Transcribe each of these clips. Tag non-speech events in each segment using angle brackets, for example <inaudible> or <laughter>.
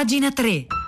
Pagina 3.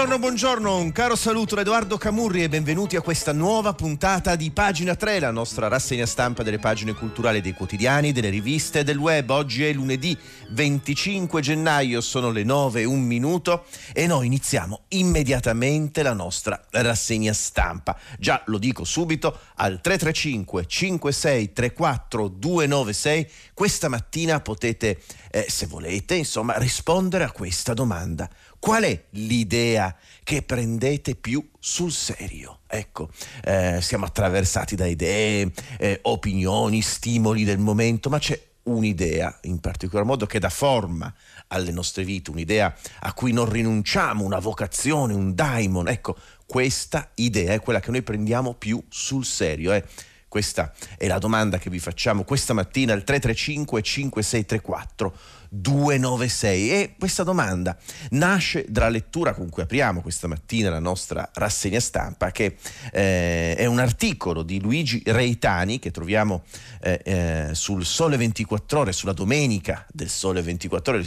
Buongiorno, buongiorno, un caro saluto da Edoardo Camurri e benvenuti a questa nuova puntata di Pagina 3, la nostra rassegna stampa delle pagine culturali dei quotidiani, delle riviste e del web. Oggi è lunedì 25 gennaio, sono le 9 e un minuto e noi iniziamo immediatamente la nostra rassegna stampa. Già lo dico subito al 335 5634 296 questa mattina potete, eh, se volete, insomma, rispondere a questa domanda. Qual è l'idea che prendete più sul serio? Ecco, eh, siamo attraversati da idee, eh, opinioni, stimoli del momento, ma c'è un'idea in particolar modo che dà forma alle nostre vite, un'idea a cui non rinunciamo, una vocazione, un daimon. Ecco, questa idea è quella che noi prendiamo più sul serio. Eh. Questa è la domanda che vi facciamo questa mattina al 335 5634 296 e questa domanda nasce dalla lettura con cui apriamo questa mattina la nostra rassegna stampa che eh, è un articolo di Luigi Reitani che troviamo eh, eh, sul Sole 24 ore, sulla domenica del Sole 24 ore,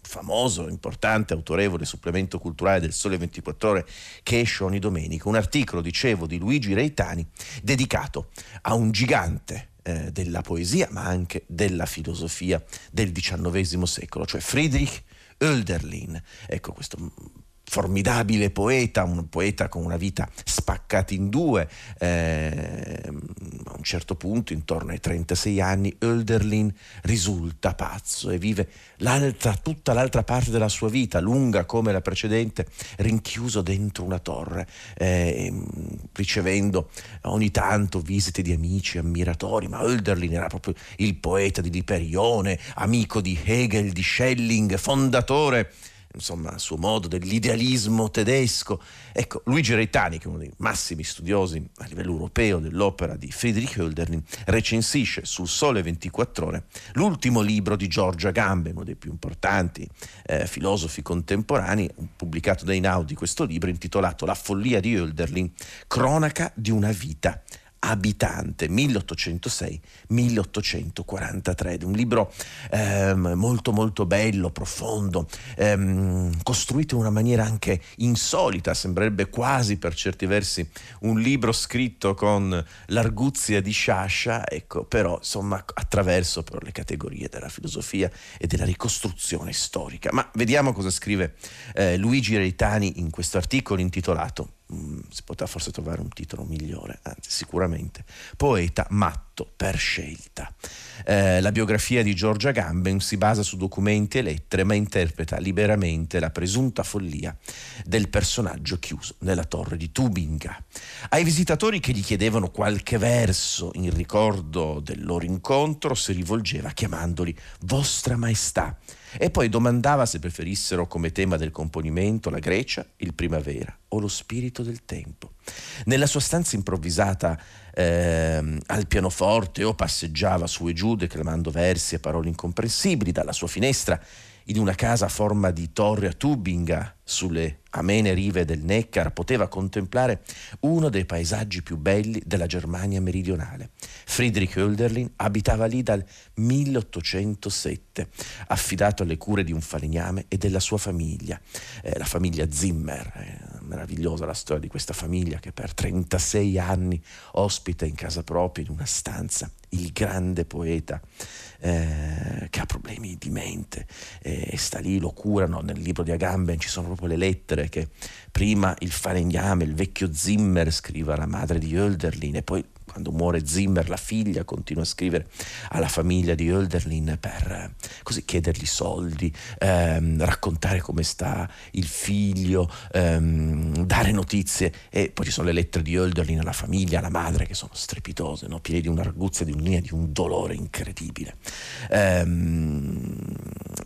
famoso, importante, autorevole supplemento culturale del Sole 24 ore che esce ogni domenica, un articolo, dicevo, di Luigi Reitani dedicato a un gigante eh, della poesia, ma anche della filosofia del XIX secolo, cioè Friedrich Hölderlin. Ecco questo formidabile poeta, un poeta con una vita spaccata in due. Eh, un certo punto, intorno ai 36 anni, Hölderlin risulta pazzo e vive l'altra, tutta l'altra parte della sua vita, lunga come la precedente, rinchiuso dentro una torre, eh, ricevendo ogni tanto visite di amici, ammiratori, ma Hölderlin era proprio il poeta di Liperione, amico di Hegel, di Schelling, fondatore insomma, a suo modo, dell'idealismo tedesco. Ecco, Luigi Reitani, che è uno dei massimi studiosi a livello europeo dell'opera di Friedrich Hölderlin, recensisce sul Sole 24 Ore l'ultimo libro di Giorgio Agamben, uno dei più importanti eh, filosofi contemporanei, pubblicato da Inaudi questo libro intitolato La follia di Hölderlin, cronaca di una vita abitante 1806-1843 un libro ehm, molto molto bello profondo ehm, costruito in una maniera anche insolita sembrerebbe quasi per certi versi un libro scritto con l'arguzia di Sciascia ecco però insomma attraverso però, le categorie della filosofia e della ricostruzione storica. Ma vediamo cosa scrive eh, Luigi Reitani in questo articolo intitolato Mm, si poteva forse trovare un titolo migliore, anzi sicuramente, poeta matto per scelta. Eh, la biografia di Giorgia Gamben si basa su documenti e lettere, ma interpreta liberamente la presunta follia del personaggio chiuso nella torre di Tubinga. Ai visitatori che gli chiedevano qualche verso in ricordo del loro incontro si rivolgeva chiamandoli Vostra Maestà e poi domandava se preferissero come tema del componimento la Grecia, il primavera o lo spirito del tempo. Nella sua stanza improvvisata eh, al pianoforte o passeggiava su e giù declamando versi e parole incomprensibili dalla sua finestra in una casa a forma di torre a Tubinga sulle amene rive del Neckar poteva contemplare uno dei paesaggi più belli della Germania meridionale. Friedrich Hölderlin abitava lì dal 1807, affidato alle cure di un falegname e della sua famiglia, eh, la famiglia Zimmer. Eh, meravigliosa la storia di questa famiglia che per 36 anni ospita in casa propria, in una stanza, il grande poeta eh, che ha problemi di mente eh, e sta lì, lo curano. Nel libro di Agamben ci sono proprio le lettere che prima il falegname, il vecchio Zimmer scrive alla madre di Hölderlin e poi quando muore Zimmer, la figlia continua a scrivere alla famiglia di Hölderlin per così chiedergli soldi, ehm, raccontare come sta il figlio, ehm, dare notizie e poi ci sono le lettere di Hölderlin alla famiglia, alla madre che sono strepitose, no? piene di un'arguzia, di un'linea, di un dolore incredibile. Ehm,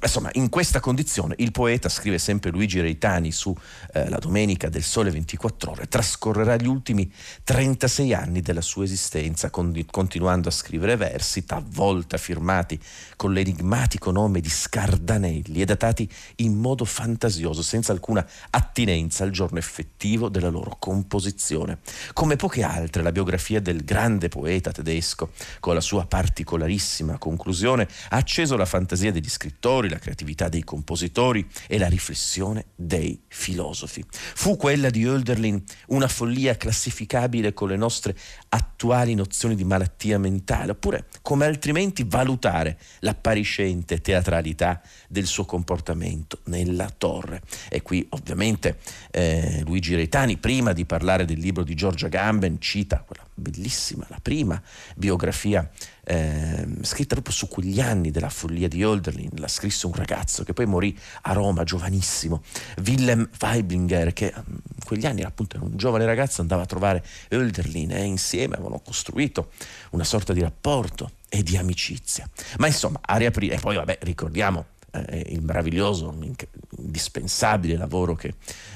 insomma, in questa condizione il poeta, scrive sempre Luigi Reitani su eh, La Domenica del Sole 24 Ore, trascorrerà gli ultimi 36 anni della sua esistenza, continuando a scrivere versi, talvolta firmati con l'enigmatico nome di Scardanelli e datati in modo fantasioso, senza alcuna attinenza al giorno effettivo della loro composizione. Come poche altre, la biografia del grande poeta tedesco, con la sua particolarissima conclusione, ha acceso la fantasia degli scrittori, la creatività dei compositori e la riflessione dei filosofi. Fu quella di Hölderlin una follia classificabile con le nostre attuali nozioni di malattia mentale, oppure come altrimenti valutare l'appariscente teatralità del suo comportamento nella torre. E qui ovviamente eh, Luigi Reitani, prima di parlare del libro di Giorgia Gamben, cita quella bellissima, la prima biografia eh, scritta proprio su quegli anni della follia di Hölderlin, la scrisse un ragazzo che poi morì a Roma, giovanissimo, Willem Weiblinger, che in quegli anni appunto era un giovane ragazzo, andava a trovare Hölderlin e insieme avevano costruito una sorta di rapporto e di amicizia. Ma insomma, a riaprire, e poi vabbè, ricordiamo eh, il meraviglioso, indispensabile lavoro che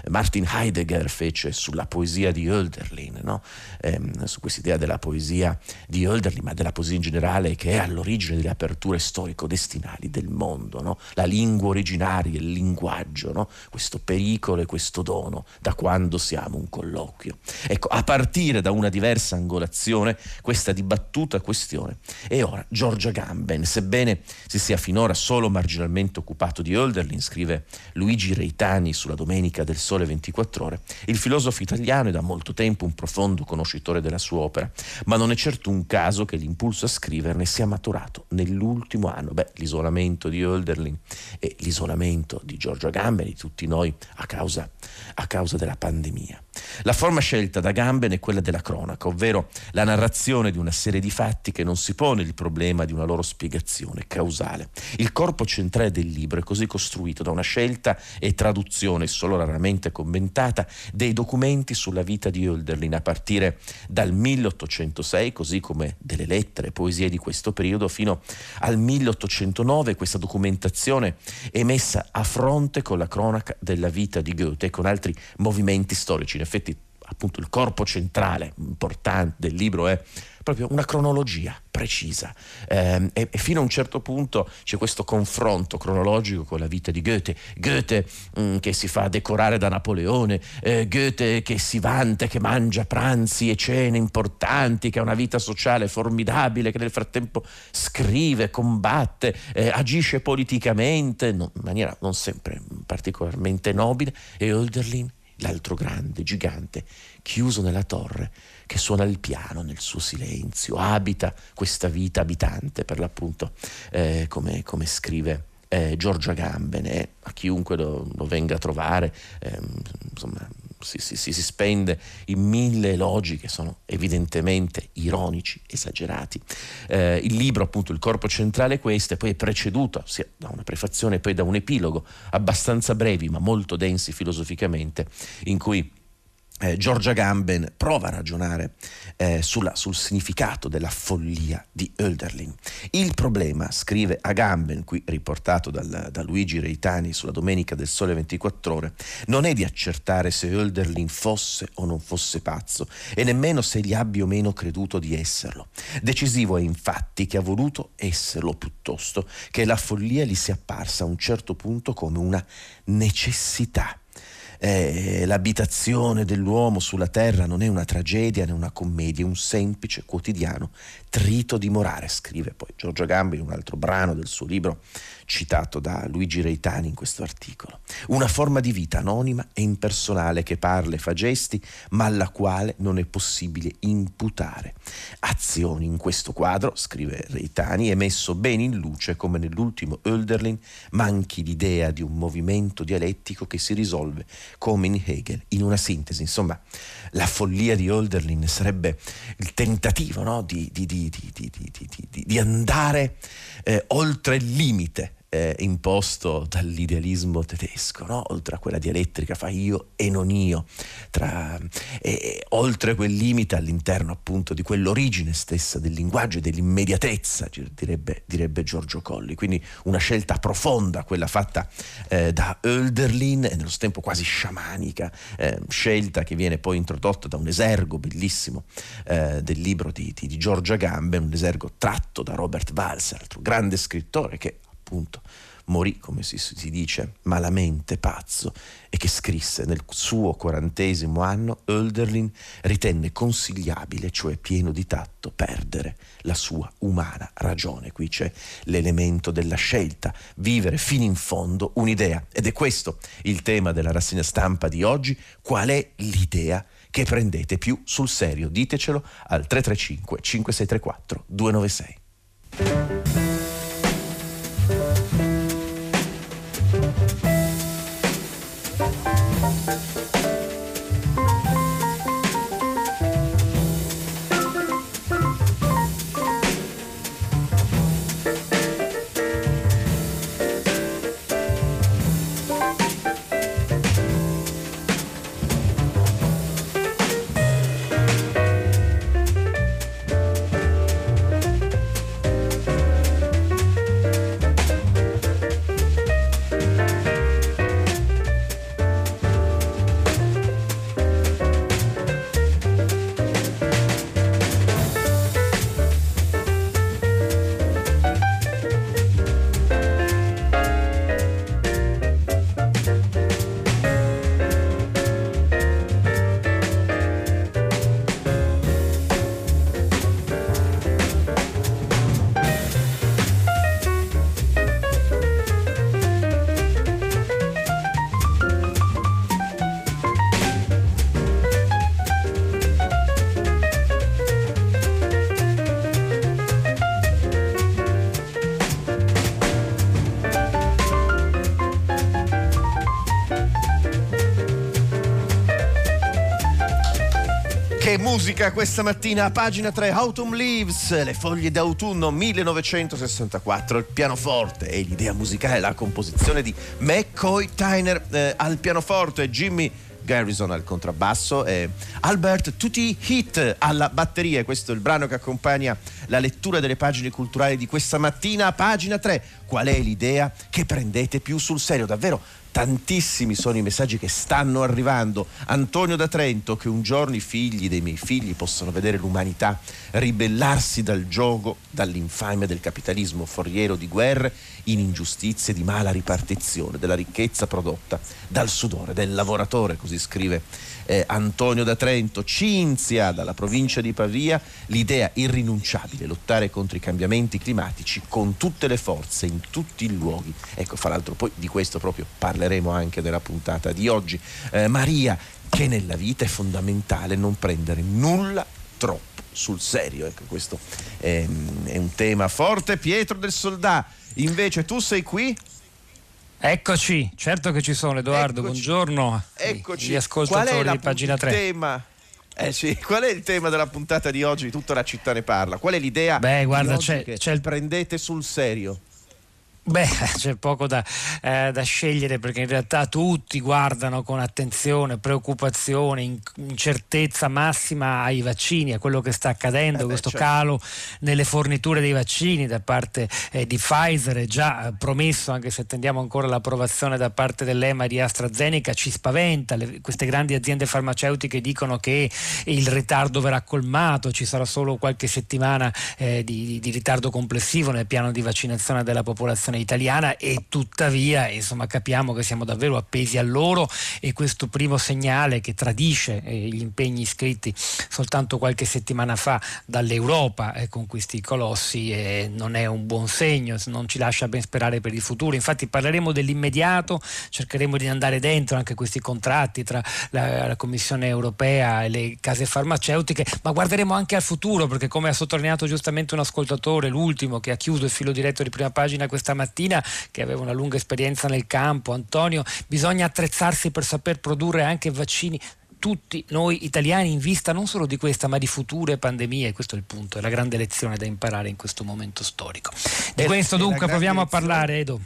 Martin Heidegger fece sulla poesia di Hölderlin, no? eh, su questa idea della poesia di Hölderlin, ma della poesia in generale che è all'origine delle aperture storico-destinali del mondo, no? la lingua originaria, il linguaggio, no? questo pericolo e questo dono da quando siamo un colloquio. Ecco, a partire da una diversa angolazione, questa dibattuta questione è ora Giorgia Gamben, sebbene si sia finora solo marginalmente momento occupato di Hölderlin, scrive Luigi Reitani sulla Domenica del Sole 24 Ore, il filosofo italiano è da molto tempo un profondo conoscitore della sua opera, ma non è certo un caso che l'impulso a scriverne sia maturato nell'ultimo anno. Beh, l'isolamento di Hölderlin e l'isolamento di Giorgio Agamben, di tutti noi, a causa, a causa della pandemia. La forma scelta da Gamben è quella della cronaca, ovvero la narrazione di una serie di fatti che non si pone il problema di una loro spiegazione causale. Il corpo centrale del libro è così costruito da una scelta e traduzione solo raramente commentata dei documenti sulla vita di Hölderlin a partire dal 1806, così come delle lettere e poesie di questo periodo, fino al 1809. Questa documentazione è messa a fronte con la cronaca della vita di Goethe e con altri movimenti storici effetti appunto il corpo centrale importante del libro è proprio una cronologia precisa. Eh, e, e, fino a un certo punto c'è questo confronto cronologico con la vita di Goethe. Goethe mh, mm, che si fa decorare da Napoleone eh, Goethe che si vanta che mangia pranzi e cene importanti che ha una vita sociale formidabile che nel frattempo scrive, combatte eh, agisce politicamente no, in maniera non sempre particolarmente nobile e Hölderlin l'altro grande, gigante, chiuso nella torre, che suona il piano nel suo silenzio, abita questa vita abitante, per l'appunto, eh, come, come, scrive eh, Giorgia Gambene, a chiunque lo, lo venga a trovare, eh, insomma, si, si, si, spende in mille elogi che sono evidentemente ironici, esagerati. Eh, il libro, appunto, il corpo centrale è questo, e poi è preceduto sia da una prefazione e poi da un epilogo, abbastanza brevi ma molto densi filosoficamente, in cui eh, Giorgia Gamben prova a ragionare eh, sulla, sul significato della follia di Hölderlin. Il problema, scrive Agamben, qui riportato dal, da Luigi Reitani sulla Domenica del Sole 24 Ore, non è di accertare se Hölderlin fosse o non fosse pazzo e nemmeno se gli abbia o meno creduto di esserlo. Decisivo è infatti che ha voluto esserlo piuttosto che la follia gli sia apparsa a un certo punto come una necessità eh, l'abitazione dell'uomo sulla terra non è una tragedia né una commedia, è un semplice quotidiano trito di morale, scrive poi Giorgio Gambi in un altro brano del suo libro citato da Luigi Reitani in questo articolo. Una forma di vita anonima e impersonale che parla e fa gesti, ma alla quale non è possibile imputare azioni. In questo quadro, scrive Reitani, è messo bene in luce come nell'ultimo Hölderlin manchi l'idea di un movimento dialettico che si risolve come in Hegel, in una sintesi. Insomma, la follia di Hölderlin sarebbe il tentativo no? di, di, di, di andare eh, oltre il limite eh, imposto dall'idealismo tedesco, no? oltre a quella dialettrica fa io e non io, tra, e, oltre quel limite all'interno appunto di quell'origine stessa del linguaggio e dell'immediatezza, direbbe, direbbe Giorgio Colli. Quindi una scelta profonda, quella fatta eh, da Hölderlin e nello stesso tempo quasi sciamanica, eh, scelta che viene poi introdotta da un esergo bellissimo eh, del libro di, di, di Giorgia Gambe, un esergo tratto da Robert Walser, altro grande scrittore che appunto morì, come si, si, dice, malamente pazzo e che scrisse nel suo quarantesimo anno, Hölderlin ritenne consigliabile, cioè pieno di tatto, perdere la sua umana ragione. Qui c'è l'elemento della scelta, vivere fino in fondo un'idea. Ed è questo il tema della rassegna stampa di oggi. Qual è l'idea che prendete più sul serio? Ditecelo al 335 5634 296. Musica questa mattina pagina 3 Autumn Leaves, le foglie d'autunno 1964, il pianoforte e l'idea musicale, la composizione di McCoy Tyner eh, al pianoforte, Jimmy Garrison al contrabbasso e Albert Tutti Hit alla batteria. Questo è il brano che accompagna la lettura delle pagine culturali di questa mattina. Pagina 3. Qual è l'idea che prendete più sul serio? Davvero tantissimi sono i messaggi che stanno arrivando. Antonio da Trento, che un giorno i figli dei miei figli possano vedere l'umanità ribellarsi dal gioco, dall'infamia del capitalismo foriero di guerre in ingiustizie di mala ripartizione della ricchezza prodotta dal sudore del lavoratore, così scrive eh, Antonio da Trento, Cinzia dalla provincia di Pavia, l'idea irrinunciabile, lottare contro i cambiamenti climatici con tutte le forze, in tutti i luoghi. Ecco, fra l'altro poi di questo proprio parleremo anche nella puntata di oggi. Eh, Maria, che nella vita è fondamentale non prendere nulla troppo sul serio. Ecco, questo è, è un tema forte. Pietro del Soldà, invece tu sei qui? Eccoci, certo che ci sono Edoardo, Eccoci. buongiorno. Eccoci. Gli ascoltatori di pagina 3. Tema? Eh sì, qual è il tema della puntata di oggi? Tutta la città ne parla. Qual è l'idea? Beh, guarda, c'è, c'è il prendete sul serio. Beh, <laughs> c'è poco da, eh, da, scegliere perché in realtà tutti guardano con attenzione, preoccupazione, incertezza massima ai vaccini, a quello che sta accadendo, eh beh, questo certo. calo nelle forniture dei vaccini da parte eh, di Pfizer è già eh, promesso, anche se attendiamo ancora l'approvazione da parte dell'EMA di AstraZeneca, ci spaventa, Le, queste grandi aziende farmaceutiche dicono che il ritardo verrà colmato, ci sarà solo qualche settimana eh, di, di ritardo complessivo nel piano di vaccinazione della popolazione italiana e tuttavia insomma, capiamo che siamo davvero appesi a loro e questo primo segnale che tradisce eh, gli impegni iscritti soltanto qualche settimana fa dall'Europa eh, con questi colossi eh, non è un buon segno, non ci lascia ben sperare per il futuro. Infatti parleremo dell'immediato, cercheremo di andare dentro anche questi contratti tra la, la Commissione europea e le case farmaceutiche, ma guarderemo anche al futuro perché come ha sottolineato giustamente un ascoltatore, l'ultimo che ha chiuso il filo diretto di prima pagina questa mattina, mattina che aveva una lunga esperienza nel campo, Antonio, bisogna attrezzarsi per saper produrre anche vaccini tutti noi italiani in vista non solo di questa ma di future pandemie, questo è il punto, è la grande lezione da imparare in questo momento storico. Di questo dunque proviamo a parlare Edo.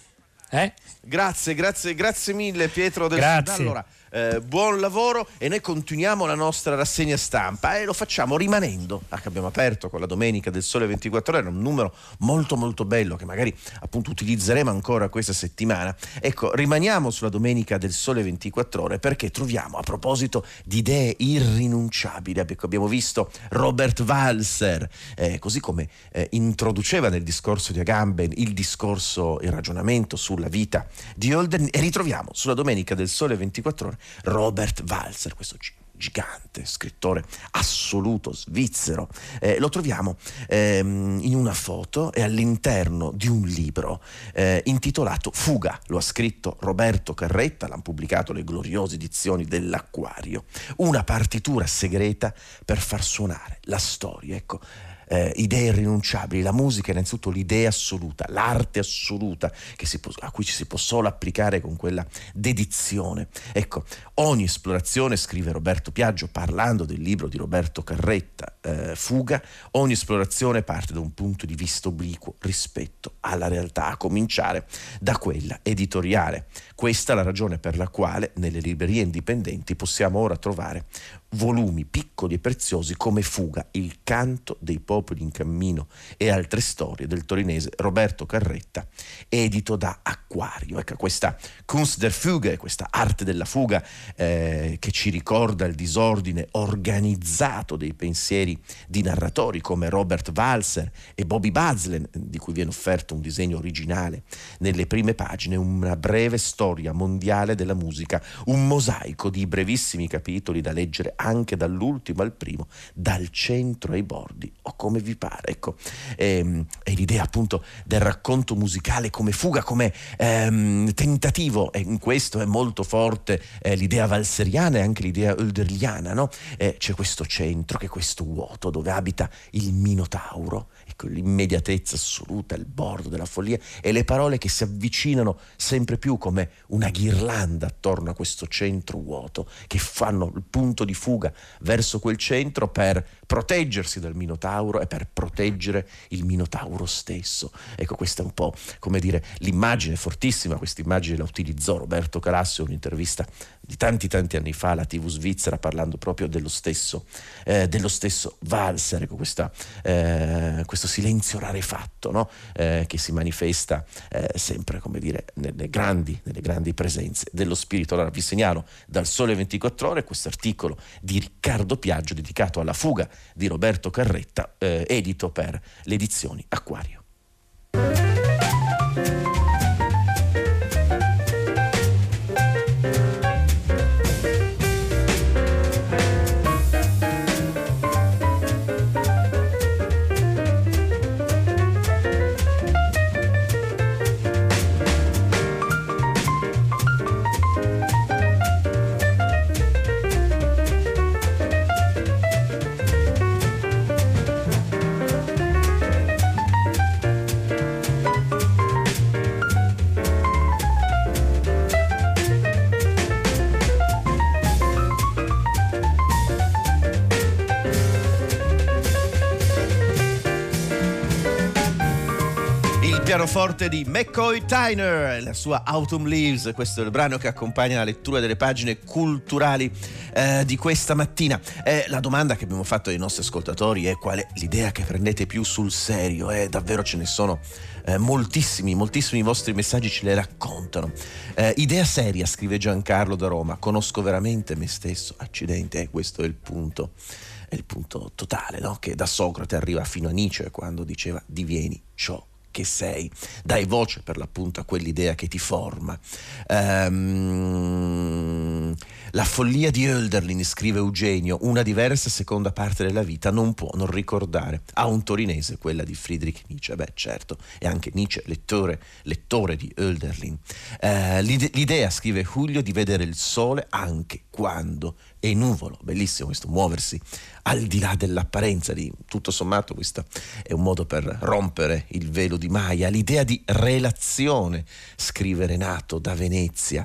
Eh? Grazie, grazie, grazie mille Pietro del Grazie. Sud. Allora, eh, buon lavoro e noi continuiamo la nostra rassegna stampa e lo facciamo rimanendo, ah, abbiamo aperto con la domenica del Sole 24 Ore, un numero molto molto bello che magari appunto utilizzeremo ancora questa settimana. Ecco, rimaniamo sulla domenica del Sole 24 Ore perché troviamo a proposito di idee irrinunciabili, ecco, abbiamo visto Robert Walser, eh, così come eh, introduceva nel discorso di Agamben il discorso, il ragionamento sulla vita di Holden e ritroviamo sulla domenica del Sole 24 Ore Robert Walser, questo gi- gigante scrittore assoluto svizzero. Eh, lo troviamo ehm, in una foto e all'interno di un libro eh, intitolato Fuga. Lo ha scritto Roberto Carretta, l'hanno pubblicato le gloriose edizioni dell'Acquario. Una partitura segreta per far suonare la storia. Ecco, eh, idee irrinunciabili, la musica è innanzitutto l'idea assoluta, l'arte assoluta può, a cui ci si può solo applicare con quella dedizione. Ecco, ogni esplorazione, scrive Roberto Piaggio parlando del libro di Roberto Carretta, eh, Fuga, ogni esplorazione parte da un punto di vista obliquo rispetto alla realtà, a cominciare da quella editoriale. Questa è la ragione per la quale nelle librerie indipendenti possiamo ora trovare volumi piccoli e preziosi come Fuga, il canto dei popoli in cammino e altre storie del torinese Roberto Carretta, edito da Acquario. Ecco, questa Kunst der Fuge, questa arte della fuga eh, che ci ricorda il disordine organizzato dei pensieri di narratori come Robert Walser e Bobby Bazlen, di cui viene offerto un disegno originale nelle prime pagine, una breve storia mondiale della musica, un mosaico di brevissimi capitoli da leggere anche dall'ultimo al primo, dal centro ai bordi o come vi pare. Ecco, ehm, è l'idea appunto del racconto musicale come fuga, come ehm, tentativo, e in questo è molto forte eh, l'idea valseriana e anche l'idea oelderliana, no? Eh, c'è questo centro che questo vuoto dove abita il Minotauro, ecco l'immediatezza assoluta, il bordo della follia e le parole che si avvicinano sempre più come una ghirlanda attorno a questo centro vuoto, che fanno il punto di fuga verso quel centro per proteggersi dal Minotauro e per proteggere il Minotauro stesso. Ecco, questa è un po' come dire l'immagine fortissima, questa immagine la utilizzò Roberto Calassio in un'intervista di tanti tanti anni fa alla TV svizzera parlando proprio dello stesso, eh, dello stesso valzer, ecco, questa, eh, questo silenzio rarefatto no? eh, che si manifesta eh, sempre come dire nelle grandi, nelle grandi presenze dello spirito. Allora vi segnalo dal Sole 24 ore questo articolo di Riccardo Piaggio dedicato alla fuga di Roberto Carretta, eh, edito per le edizioni Acquario. Pianoforte di McCoy Tyner, la sua Autumn Leaves, questo è il brano che accompagna la lettura delle pagine culturali eh, di questa mattina. Eh, la domanda che abbiamo fatto ai nostri ascoltatori è qual è l'idea che prendete più sul serio? Eh, davvero ce ne sono eh, moltissimi, moltissimi vostri messaggi ce le raccontano. Eh, idea seria, scrive Giancarlo da Roma, conosco veramente me stesso, accidente, eh, questo è il punto è il punto totale, no? che da Socrate arriva fino a Nietzsche quando diceva divieni ciò che sei, dai voce per l'appunto a quell'idea che ti forma. Um, la follia di Hölderlin, scrive Eugenio, una diversa seconda parte della vita non può non ricordare a un torinese quella di Friedrich Nietzsche. Beh, certo, e anche Nietzsche, lettore, lettore di Hölderlin. Uh, l'idea, scrive Giulio, di vedere il sole anche quando è nuvolo. Bellissimo questo muoversi al di là dell'apparenza di tutto sommato questo è un modo per rompere il velo di Maya, l'idea di relazione, scrive Renato da Venezia,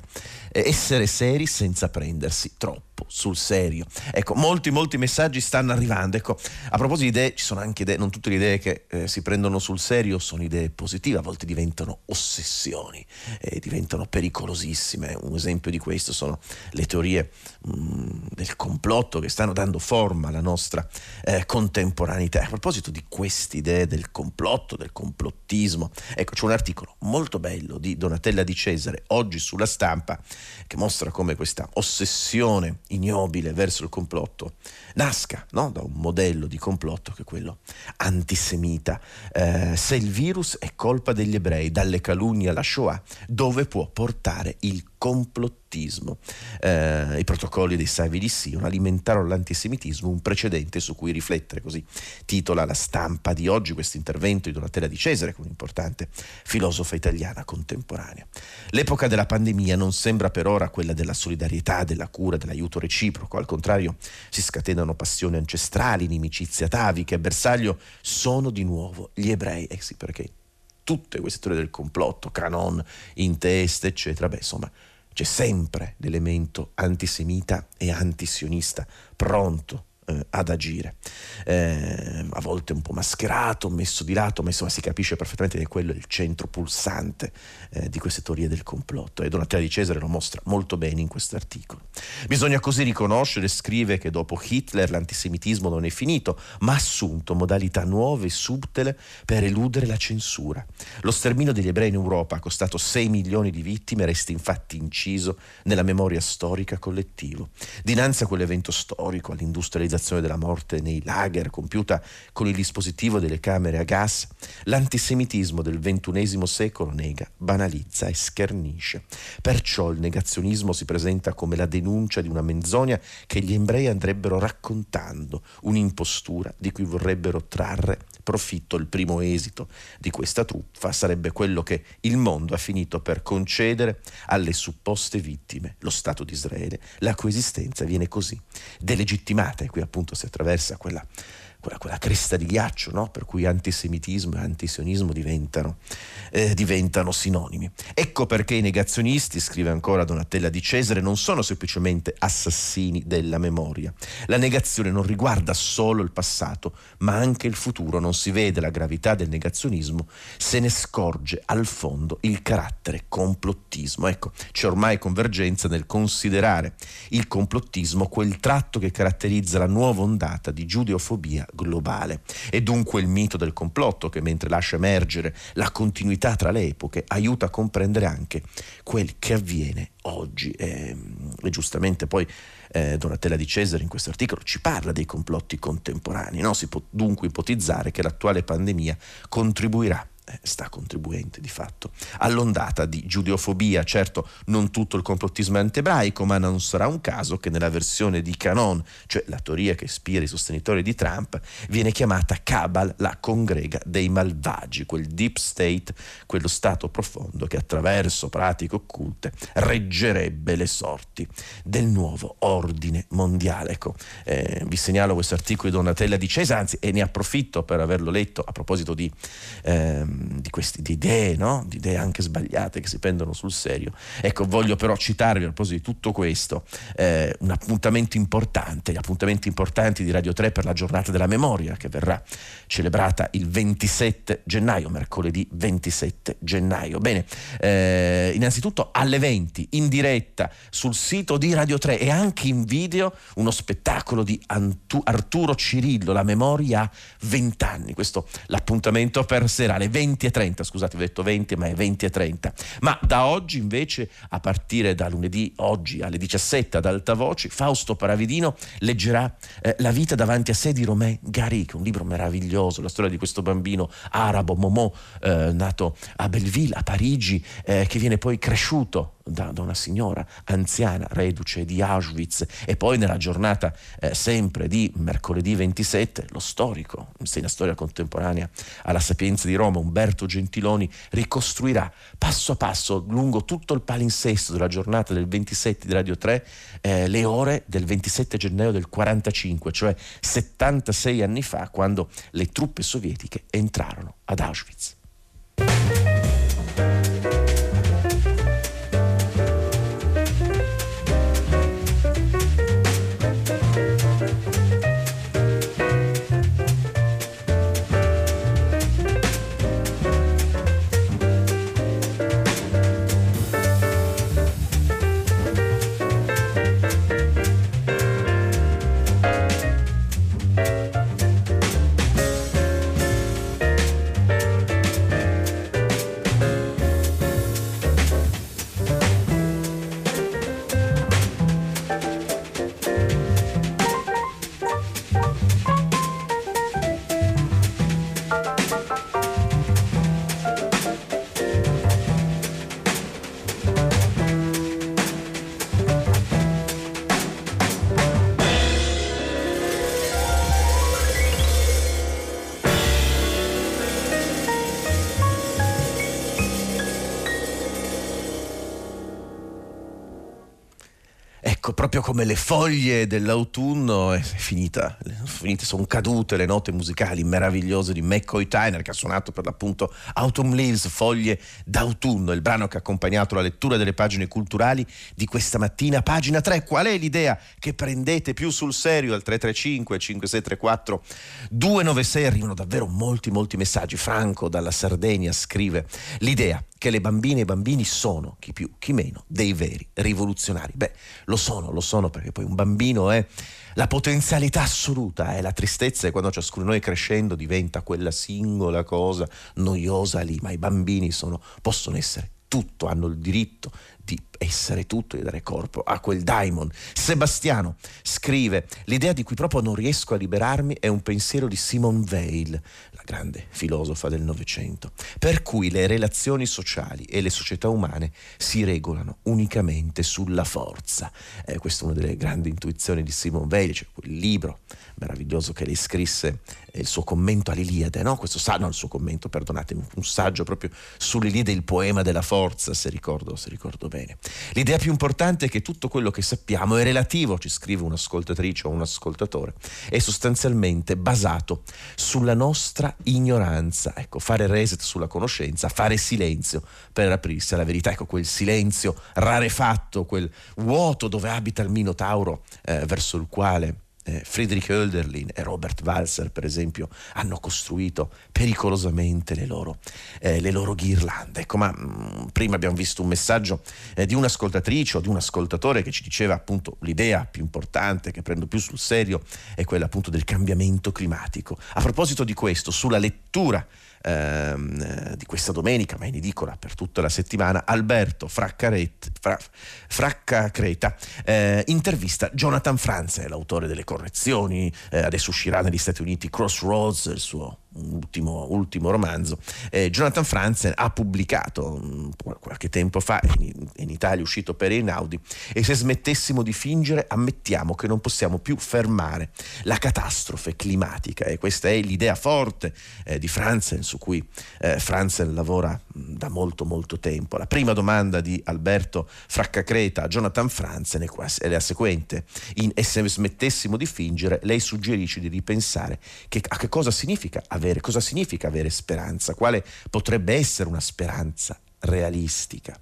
essere seri senza prendersi troppo sul serio. Ecco, molti, molti messaggi stanno arrivando. Ecco, a proposito di idee, ci sono anche idee, non tutte le idee che eh, si prendono sul serio sono idee positive, a volte diventano ossessioni, eh, diventano pericolosissime. Un esempio di questo sono le teorie mh, mm, del complotto che stanno dando forma alla nostra eh, contemporaneità. A proposito di queste idee del complotto, del complottismo, ecco, c'è un articolo molto bello di Donatella Di Cesare, oggi sulla stampa, che mostra come questa ossessione ignobile verso il complotto nasca no? da un modello di complotto che è quello antisemita. Eh, se il virus è colpa degli ebrei, dalle calunnie alla Shoah, dove può portare il complottismo. Eh, I protocolli dei CDC alimentarono l'antisemitismo, un precedente su cui riflettere, così titola la stampa di oggi questo intervento di Donatella di Cesare, che è un'importante filosofa italiana contemporanea. L'epoca della pandemia non sembra per ora quella della solidarietà, della cura, dell'aiuto reciproco, al contrario si scatenano passioni ancestrali, inimicizie ataviche, bersaglio sono di nuovo gli ebrei, eh sì perché tutte queste teorie del complotto, canon in testa, eccetera, beh insomma c'è sempre l'elemento antisemita e antisionista pronto eh, ad agire. Eh, a volte un po' mascherato, messo di lato, ma insomma si capisce perfettamente che quello è il centro pulsante eh, di queste teorie del complotto e Donatella di Cesare lo mostra molto bene in questo articolo. Bisogna così riconoscere, scrive, che dopo Hitler l'antisemitismo non è finito, ma ha assunto modalità nuove e subtile per eludere la censura. Lo sterminio degli ebrei in Europa costato 6 milioni di vittime, resta infatti inciso nella memoria storica collettiva. Dinanzi a quell'evento storico, all'industrializzazione l'organizzazione della morte nei lager compiuta con il dispositivo delle camere a gas, l'antisemitismo del XXI secolo nega, banalizza e schernisce. Perciò il negazionismo si presenta come la denuncia di una menzogna che gli ebrei andrebbero raccontando, un'impostura di cui vorrebbero trarre profitto. Il primo esito di questa truffa sarebbe quello che il mondo ha finito per concedere alle supposte vittime, lo Stato di Israele, la cui esistenza viene così delegittimata e qui appunto si attraversa quella quella, quella cresta di ghiaccio no? per cui antisemitismo e antisionismo diventano, eh, diventano sinonimi. Ecco perché i negazionisti, scrive ancora Donatella di Cesare, non sono semplicemente assassini della memoria. La negazione non riguarda solo il passato, ma anche il futuro. Non si vede la gravità del negazionismo se ne scorge al fondo il carattere complottismo. Ecco, c'è ormai convergenza nel considerare il complottismo quel tratto che caratterizza la nuova ondata di giudeofobia globale. E dunque il mito del complotto che mentre lascia emergere la continuità tra le epoche aiuta a comprendere anche quel che avviene oggi. E, e giustamente poi eh, Donatella di Cesare in questo articolo ci parla dei complotti contemporanei. No? Si può dunque ipotizzare che l'attuale pandemia contribuirà sta contribuendo di fatto all'ondata di giudeofobia. Certo, non tutto il complottismo è antiebraico, ma non sarà un caso che nella versione di Canon, cioè la teoria che ispira i sostenitori di Trump, viene chiamata Cabal, la congrega dei malvagi, quel deep state, quello stato profondo che attraverso pratiche occulte reggerebbe le sorti del nuovo ordine mondiale. Ecco, eh, vi segnalo questo articolo di Donatella di Cesa, anzi, e ne approfitto per averlo letto a proposito di... Eh, di queste di idee, no? di idee anche sbagliate che si prendono sul serio. Ecco, voglio però citarvi a proposito di tutto questo eh, un appuntamento importante, gli appuntamenti importanti di Radio 3 per la giornata della memoria che verrà celebrata il 27 gennaio, mercoledì 27 gennaio. Bene, eh, innanzitutto alle 20 in diretta sul sito di Radio 3 e anche in video uno spettacolo di Arturo Cirillo, la memoria a 20 anni. Questo l'appuntamento per serale 20 20 e 30, scusate, ho detto 20, ma è 20 e 30. Ma da oggi invece, a partire da lunedì, oggi alle 17 ad alta voce, Fausto Paravidino leggerà eh, La vita davanti a sé di Romain è un libro meraviglioso, la storia di questo bambino arabo, Momo, eh, nato a Belleville, a Parigi, eh, che viene poi cresciuto da, da, una signora anziana, reduce di Auschwitz, e poi nella giornata eh, sempre di mercoledì 27, lo storico, insegna storia contemporanea alla Sapienza di Roma, Umberto Gentiloni, ricostruirà passo a passo lungo tutto il palinsesto della giornata del 27 di Radio 3 eh, le ore del 27 gennaio del 45, cioè 76 anni fa, quando le truppe sovietiche entrarono ad Auschwitz. Proprio come le foglie dell'autunno è finita, finite, sono cadute le note musicali meravigliose di McCoy Tyner che ha suonato per l'appunto Autumn Leaves, foglie d'autunno, il brano che ha accompagnato la lettura delle pagine culturali di questa mattina, pagina 3. Qual è l'idea che prendete più sul serio al 335 5634 296? Arrivano davvero molti molti messaggi. Franco dalla Sardegna scrive l'idea che le bambine e i bambini sono, chi più, chi meno, dei veri rivoluzionari. Beh, lo sono, lo sono perché poi un bambino è la potenzialità assoluta, è la tristezza e quando ciascuno di noi crescendo diventa quella singola cosa noiosa lì, ma i bambini sono, possono essere tutto, hanno il diritto di essere tutto, di dare corpo a quel daimon. Sebastiano scrive: L'idea di cui proprio non riesco a liberarmi è un pensiero di Simone Weil, la grande filosofa del Novecento, per cui le relazioni sociali e le società umane si regolano unicamente sulla forza. Eh, questa è una delle grandi intuizioni di Simone Weil, cioè quel libro meraviglioso che lei scrisse, eh, il suo commento all'Iliade, no? Questo saggio, no, il suo commento, perdonatemi, un saggio proprio sull'Iliade, il poema della forza, se ricordo, se ricordo bene. L'idea più importante è che tutto quello che sappiamo è relativo, ci scrive un'ascoltatrice o un ascoltatore, è sostanzialmente basato sulla nostra ignoranza. Ecco, fare reset sulla conoscenza, fare silenzio per aprirsi alla verità. Ecco, quel silenzio rarefatto, quel vuoto dove abita il Minotauro eh, verso il quale eh, Friedrich Hölderlin e Robert Walser, per esempio, hanno costruito pericolosamente le loro, eh, le loro ghirlande. Ecco, ma mh, mm, prima abbiamo visto un messaggio eh, di un'ascoltatrice o di un ascoltatore che ci diceva appunto l'idea più importante che prendo più sul serio è quella appunto del cambiamento climatico. A proposito di questo, sulla lettura ehm, di questa domenica, ma in edicola per tutta la settimana, Alberto Fraccaret, Fra, Fraccacreta eh, intervista Jonathan Franzen, l'autore delle correzioni, eh, adesso uscirà negli Stati Uniti Crossroads, il suo ultimo, ultimo romanzo. Eh, Jonathan Franzen ha pubblicato mh, mm, qualche tempo fa, in, in Italia è uscito per Einaudi, e se smettessimo di fingere ammettiamo che non possiamo più fermare la catastrofe climatica e questa è l'idea forte eh, di Franzen su cui eh, Franzen lavora mh, mm, da molto molto tempo. La prima domanda di Alberto Fraccacreta a Jonathan Franzen è la seguente, in E se smettessimo di fingere lei suggerisce di ripensare che, a che cosa significa avere, cosa significa avere speranza, quale potrebbe essere una speranza realistica.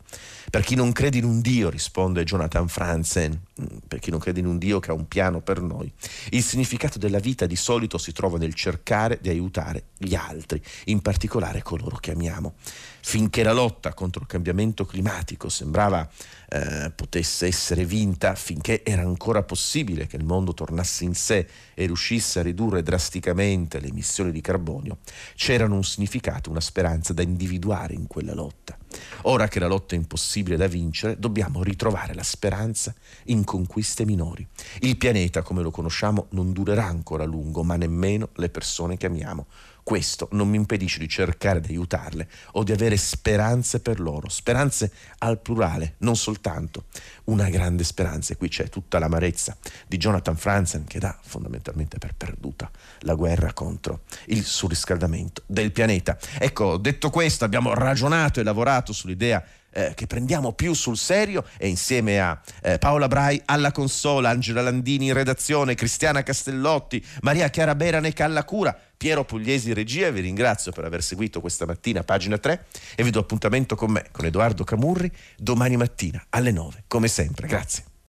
Per chi non crede in un Dio, risponde Jonathan Franzen, per chi non crede in un Dio che ha un piano per noi, il significato della vita di solito si trova nel cercare di aiutare gli altri, in particolare coloro che amiamo. Finché la lotta contro il cambiamento climatico sembrava eh, potesse essere vinta, finché era ancora possibile che il mondo tornasse in sé e riuscisse a ridurre drasticamente le emissioni di carbonio, c'erano un significato, una speranza da individuare in quella lotta. Ora che la lotta è impossibile da vincere, dobbiamo ritrovare la speranza in conquiste minori. Il pianeta, come lo conosciamo, non durerà ancora a lungo, ma nemmeno le persone che amiamo. Questo non mi impedisce di cercare di aiutarle o di avere speranze per loro, speranze al plurale, non soltanto una grande speranza. E qui c'è tutta l'amarezza di Jonathan Franzen che dà fondamentalmente per perduta la guerra contro il surriscaldamento del pianeta. Ecco, detto questo, abbiamo ragionato e lavorato sull'idea eh, che prendiamo più sul serio e insieme a eh, Paola Brai alla console, Angela Landini in redazione, Cristiana Castellotti, Maria Chiara Beranek alla cura, Piero Pugliesi in regia, vi ringrazio per aver seguito questa mattina pagina 3 e vi do appuntamento con me, con Edoardo Camurri, domani mattina alle 9, come sempre. Grazie.